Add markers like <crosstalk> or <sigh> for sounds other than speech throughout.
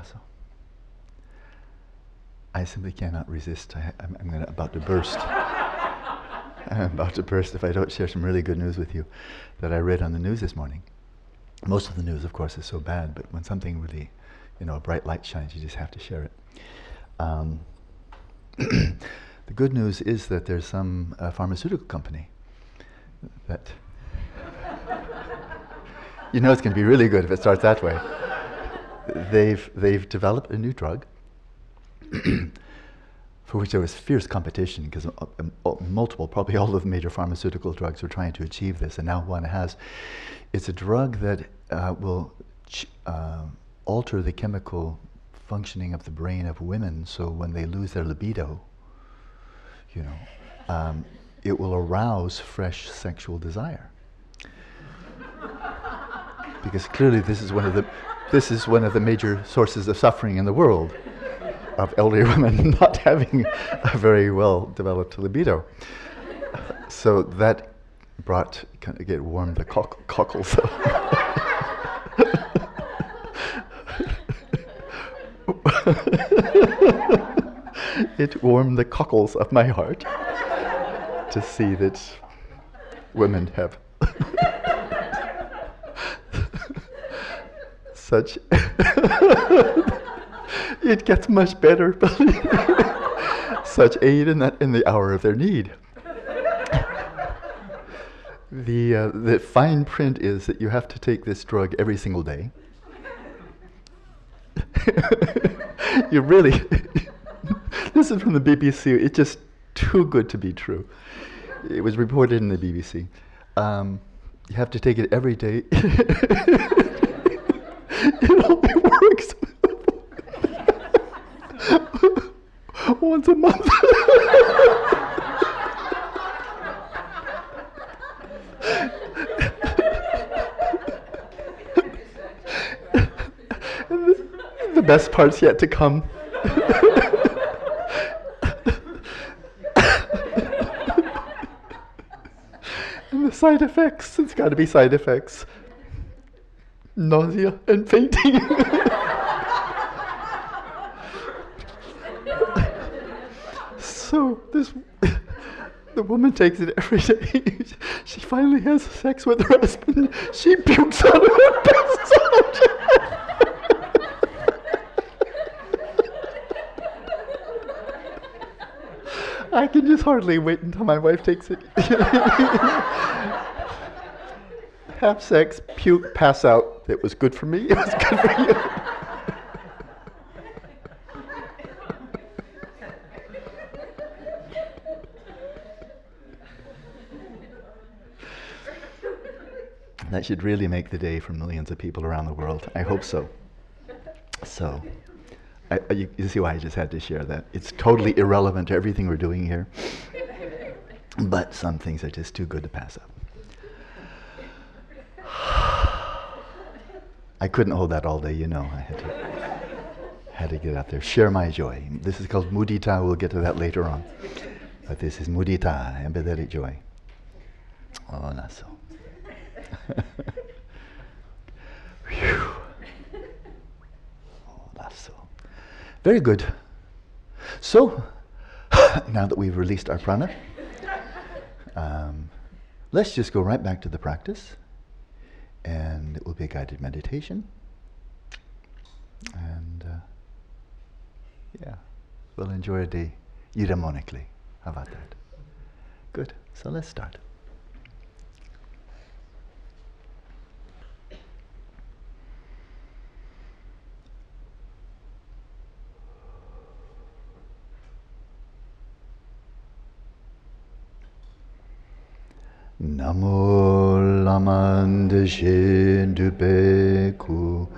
Lasso. I simply cannot resist. I, am I'm gonna, about to burst. <laughs> I'm about to burst if I don't share some really good news with you that I read on the news this morning. Most of the news, of course, is so bad, but when something really, you know, a bright light shines, you just have to share it. Um, <clears throat> the good news is that there's some uh, pharmaceutical company that <laughs> you know it's going to be really good if it starts that way. They've, they've developed a new drug <clears throat> for which there was fierce competition because uh, uh, multiple, probably all of the major pharmaceutical drugs were trying to achieve this, and now one has. It's a drug that uh, will ch- uh, alter the chemical functioning of the brain of women, so when they lose their libido, you know, um, it will arouse fresh sexual desire. <laughs> because clearly, this is one of the this is one of the major sources of suffering in the world of elderly <laughs> women not having a very well developed libido. So that brought, kind of get warmed the cock- cockles. <laughs> it warmed the cockles of my heart to see that women have such it gets much better. <laughs> Such aid in that in the hour of their need. the uh, the fine print is that you have to take this drug every single day. <laughs> you really. <laughs> this is from the BBC. It's just too good to be true. It was reported in the BBC. Um, you have to take it every day. Once a month. the, best part's yet to come. and the side effects, it's got to be side effects nausea and fainting. <laughs> so this <laughs> the woman takes it every day. <laughs> she finally has sex with her husband. She pukes out her <laughs> best I can just hardly wait until my wife takes it. Have sex, puke, pass out. It was good for me. It was good for you. That should really make the day for millions of people around the world. I hope so. So, I, you, you, see why I just had to share that. It's totally irrelevant to everything we're doing here, but some things are just too good to pass up. <sighs> I couldn't hold that all day, you know. I had to, had to get out there. Share my joy. This is called mudita. We'll get to that later on. But this is mudita, embedere joy. Oh, not so. <laughs> Oh, that's so. Very good. So, <sighs> now that we've released our prana, um, let's just go right back to the practice. And it will be a guided meditation. And uh, yeah, we'll enjoy a day eudaimonically. How about that? Good. So let's start. Namo laman she dupe ku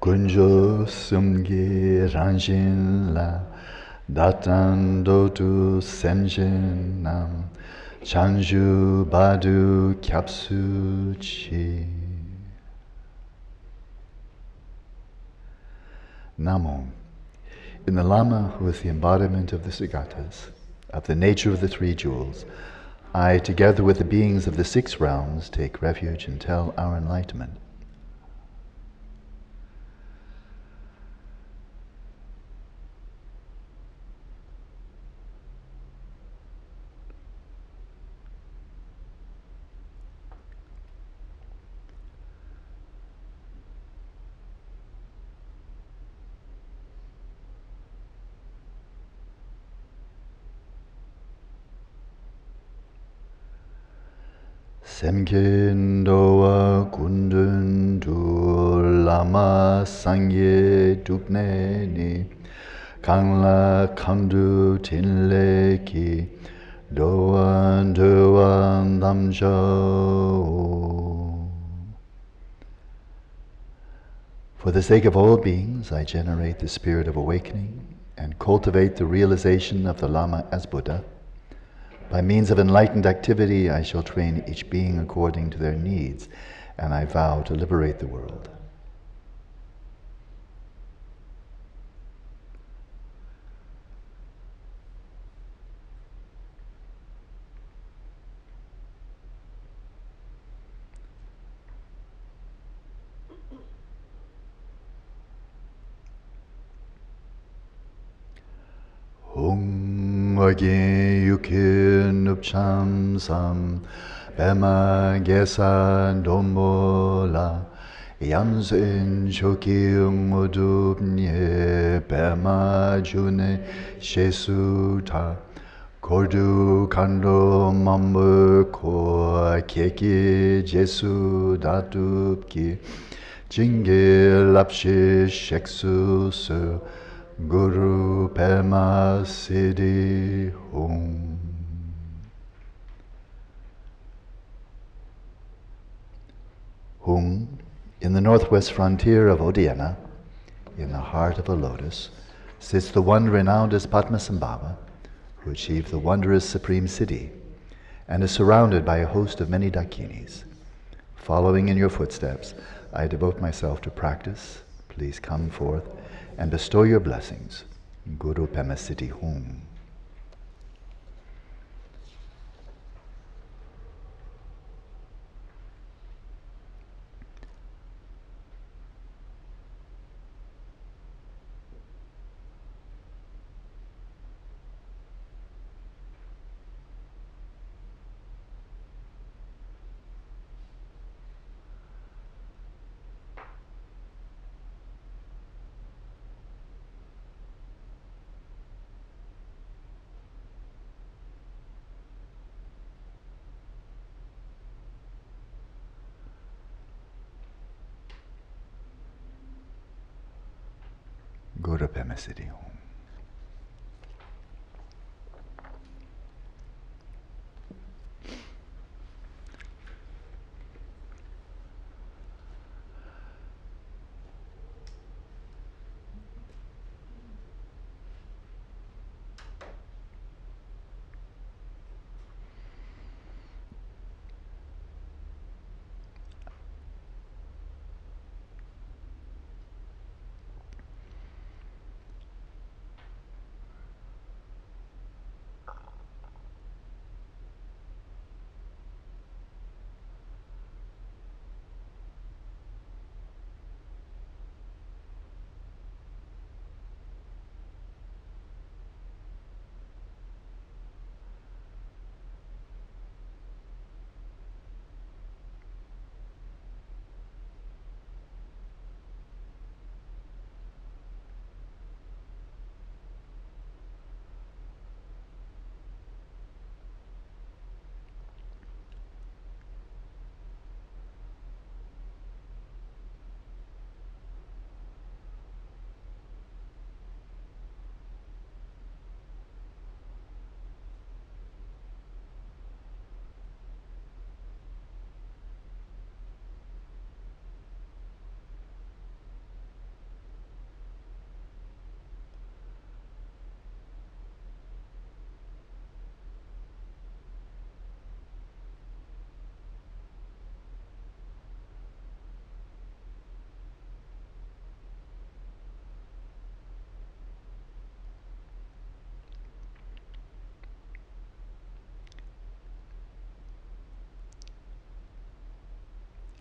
kunjo sumgi ranjin la datan dotu senjin nam chanju badu kyapsu chi. Namo. In the Lama, who is the embodiment of the Sugatas, of the nature of the three jewels, I, together with the beings of the six realms, take refuge until our enlightenment. Semkindoa kundun du lama sangye dupneni Kangla kandu tinleki doan doan damjo. For the sake of all beings, I generate the spirit of awakening and cultivate the realization of the Lama as Buddha. By means of enlightened activity, I shall train each being according to their needs, and I vow to liberate the world. Hungage yukin upcham sam Bema gesa domola Yamsen shoki ngudubnye Bema june shesuta Kordu kando mamu ko Keki jesu datupki Jinge lapshi sheksu su Guru Pema Siddhi Hum. Hum, in the northwest frontier of Odiyana, in the heart of a lotus, sits the one renowned as Padmasambhava, who achieved the wondrous supreme siddhi and is surrounded by a host of many dakinis. Following in your footsteps, I devote myself to practice. Please come forth and bestow your blessings. Guru Pema Siddhi Hum. Guru Pema Siddhi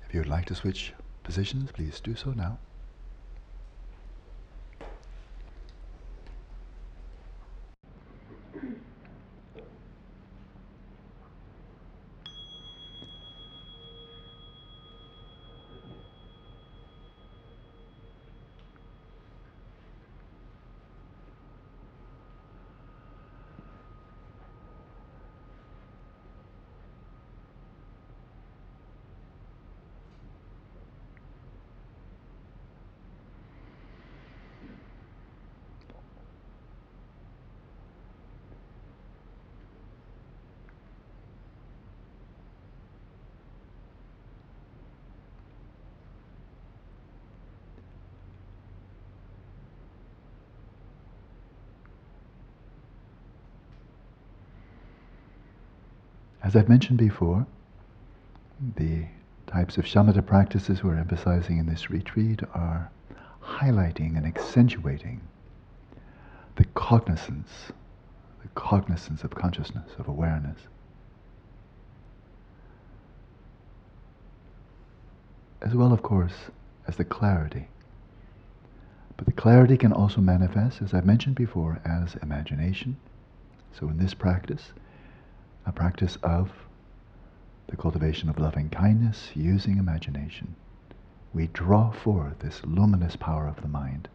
If you would like to switch positions, please do so now. As I've mentioned before, the types of shamatha practices we're emphasizing in this retreat are highlighting and accentuating the cognizance, the cognizance of consciousness, of awareness. As well, of course, as the clarity. But the clarity can also manifest, as I've mentioned before, as imagination. So in this practice, a practice of the cultivation of loving kindness using imagination, we draw forth this luminous power of the mind,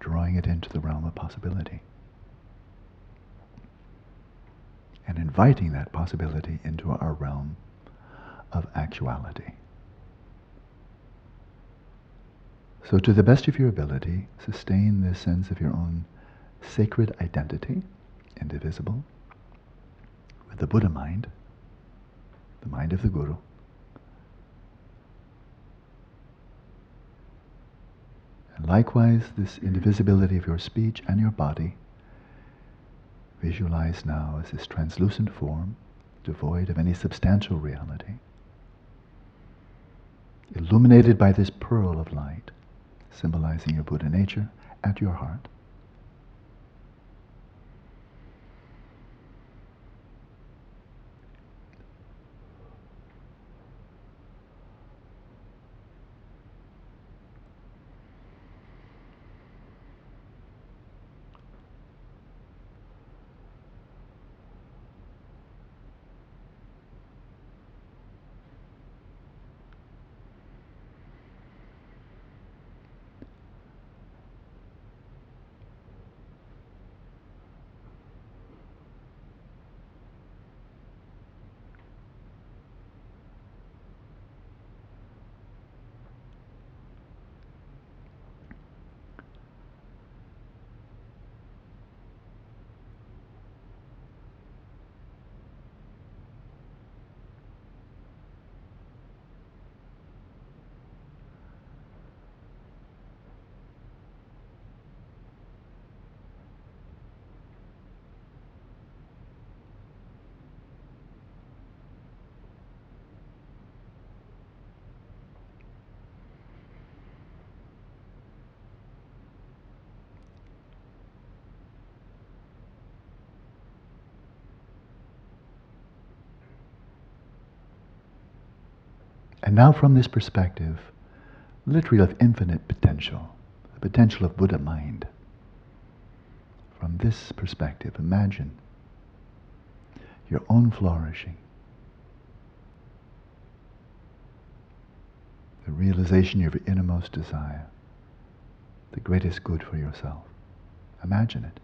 drawing it into the realm of possibility. And inviting that possibility into our realm of actuality. So, to the best of your ability, sustain this sense of your own sacred identity, indivisible, the Buddha mind the mind of the Guru. And likewise, this indivisibility of your speech and your body, visualize now as this translucent form, devoid of any substantial reality, illuminated by this pearl of light, symbolizing your Buddha nature at your heart. And now, from this perspective, literally of infinite potential, the potential of Buddha mind, from this perspective, imagine your own flourishing, the realization of your innermost desire, the greatest good for yourself. Imagine it.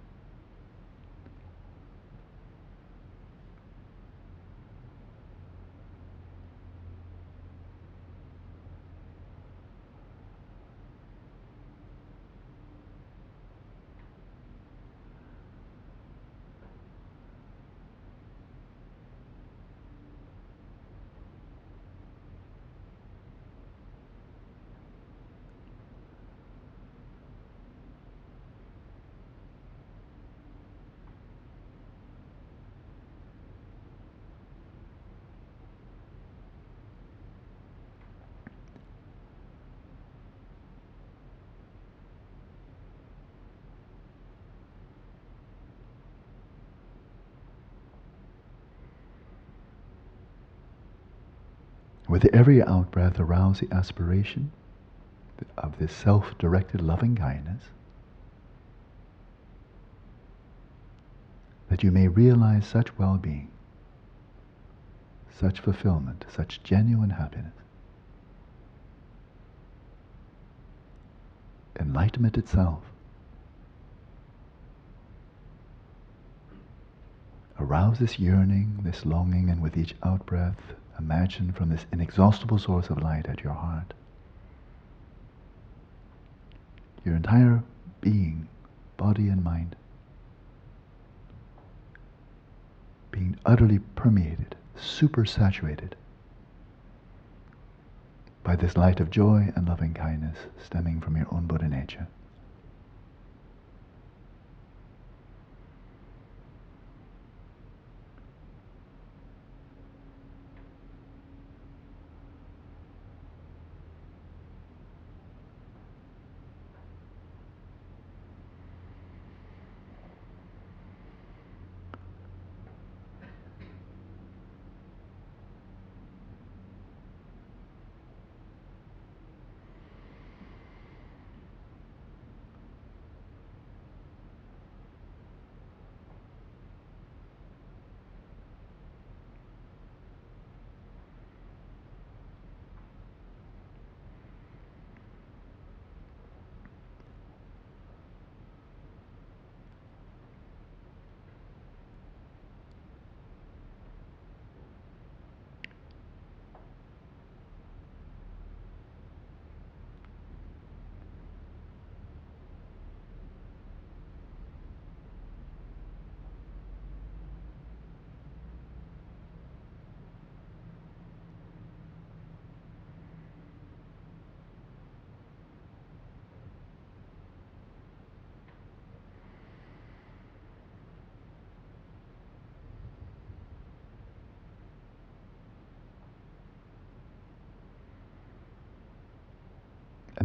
With every out-breath, arouse the aspiration of this self-directed loving kindness that you may realize such well-being, such fulfillment, such genuine happiness. Enlightenment itself. Arouse this yearning, this longing, and with each out-breath, Imagine from this inexhaustible source of light at your heart. Your entire being, body and mind, being utterly permeated, supersaturated by this light of joy and loving kindness stemming from your own Buddha nature.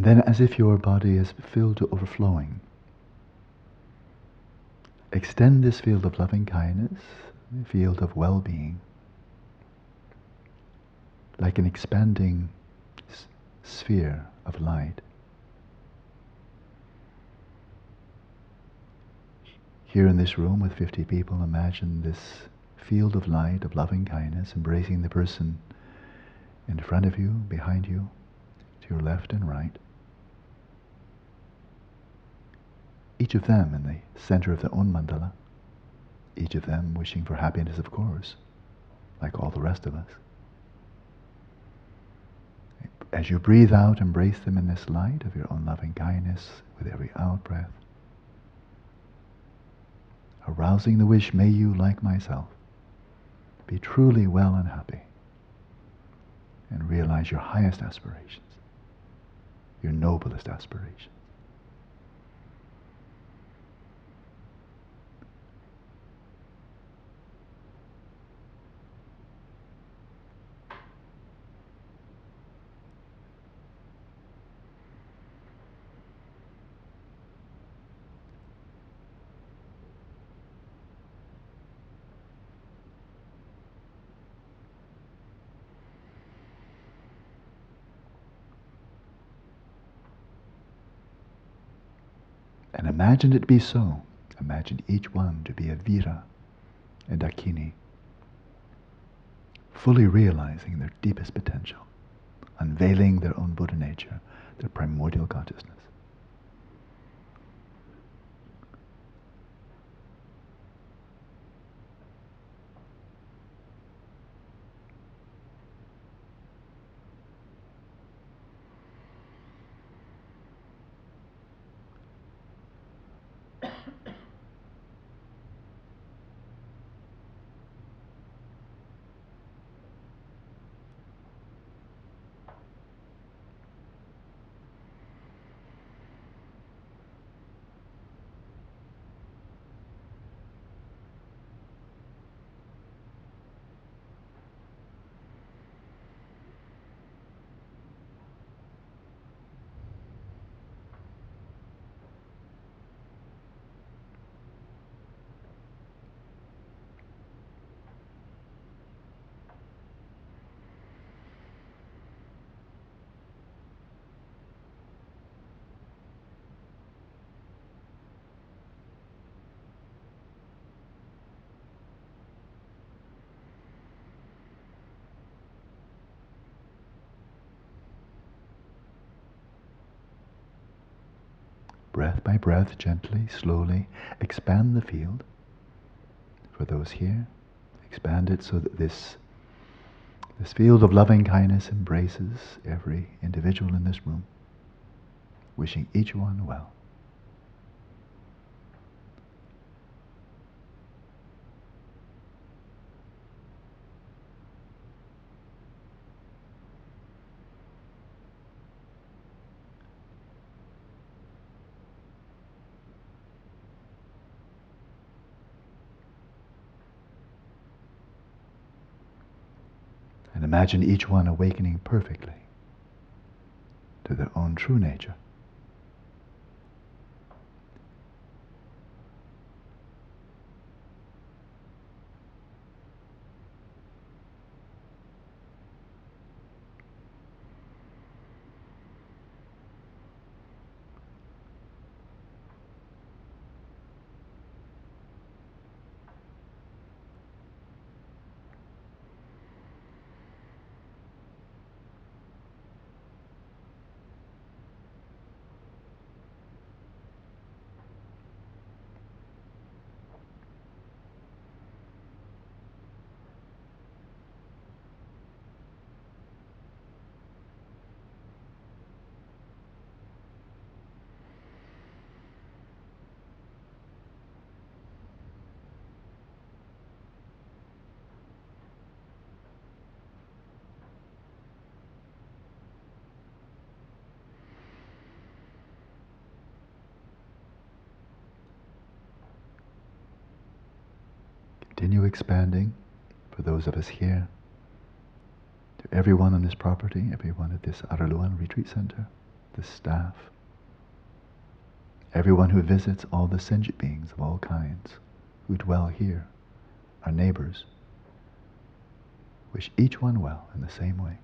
And then, as if your body is filled to overflowing, extend this field of loving kindness, field of well being, like an expanding s- sphere of light. Here in this room with 50 people, imagine this field of light, of loving kindness, embracing the person in front of you, behind you, to your left and right. Each of them in the center of their own mandala, each of them wishing for happiness, of course, like all the rest of us. As you breathe out, embrace them in this light of your own loving kindness with every out breath. Arousing the wish, may you, like myself, be truly well and happy and realize your highest aspirations, your noblest aspirations. And imagine it be so. Imagine each one to be a Vira, a Dakini, fully realizing their deepest potential, unveiling their own Buddha nature, their primordial consciousness. Breath by breath, gently, slowly, expand the field. For those here, expand it so that this, this field of loving kindness embraces every individual in this room, wishing each one well. And imagine each one awakening perfectly to their own true nature. Continue expanding for those of us here, to everyone on this property, everyone at this Araluan Retreat Center, the staff, everyone who visits all the sentient beings of all kinds who dwell here, our neighbors, wish each one well in the same way.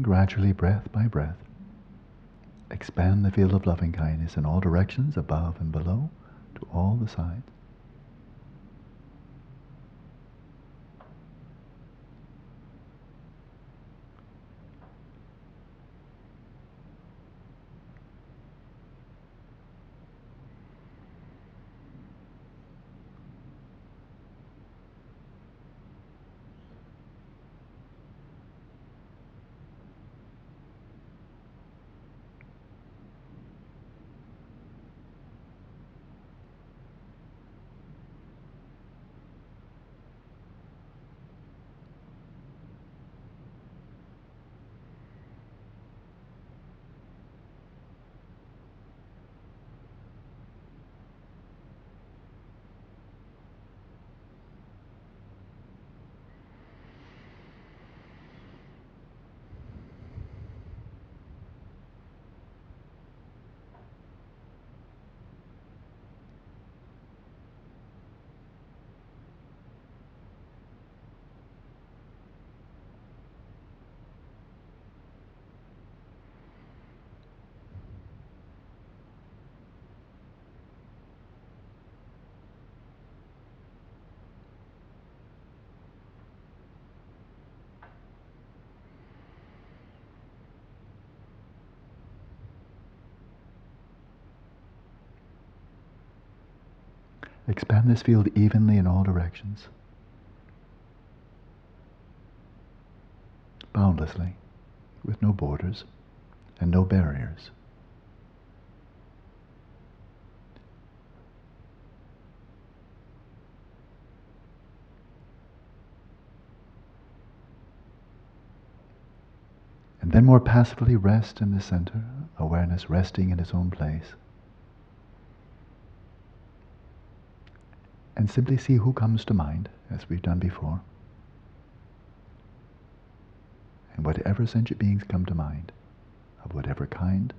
Gradually, breath by breath, expand the field of loving kindness in all directions, above and below, to all the sides. Expand this field evenly in all directions, boundlessly, with no borders and no barriers. And then more passively rest in the center, awareness resting in its own place. And simply see who comes to mind, as we've done before. And whatever sentient beings come to mind, of whatever kind,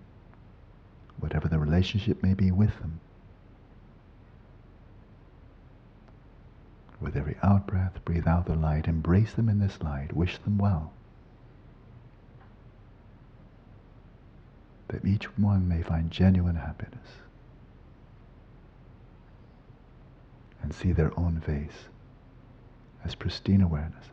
whatever the relationship may be with them, with every out breath, breathe out the light, embrace them in this light, wish them well. that each one may find genuine happiness and see their own face as pristine awareness.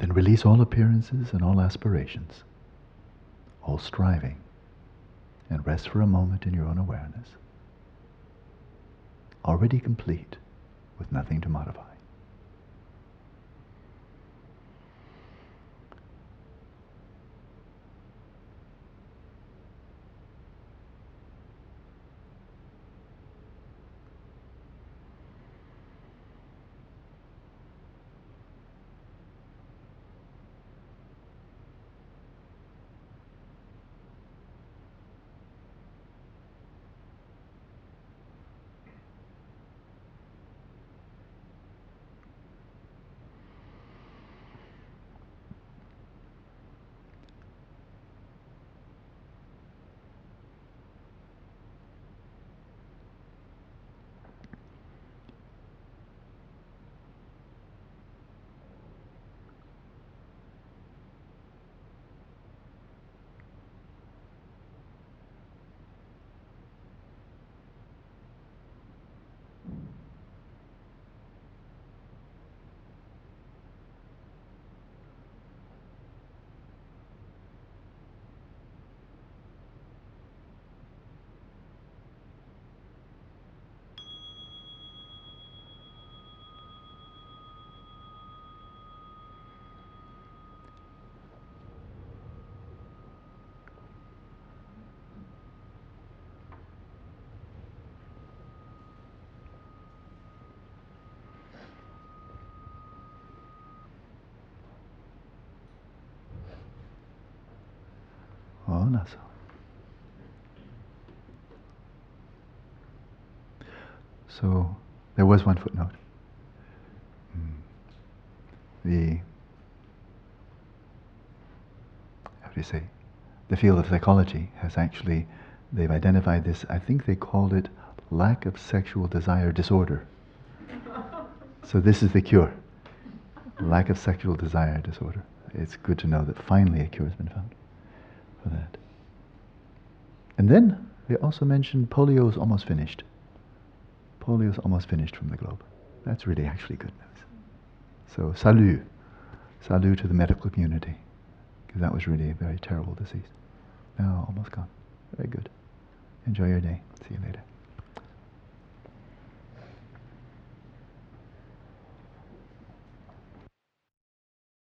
Then release all appearances and all aspirations, all striving, and rest for a moment in your own awareness. Already complete, with nothing to modify. So. There was one footnote. The how do you say? The field of psychology has actually they've identified this. I think they called it lack of sexual desire disorder. so this is the cure. Lack of sexual desire disorder. It's good to know that finally a cure has been found for that. And then they also mentioned polio is almost finished. Polio is almost finished from the globe. That's really actually good news. So salut. Salut to the medical community. Because that was really a very terrible disease. Now almost gone. Very good. Enjoy your day. See you later.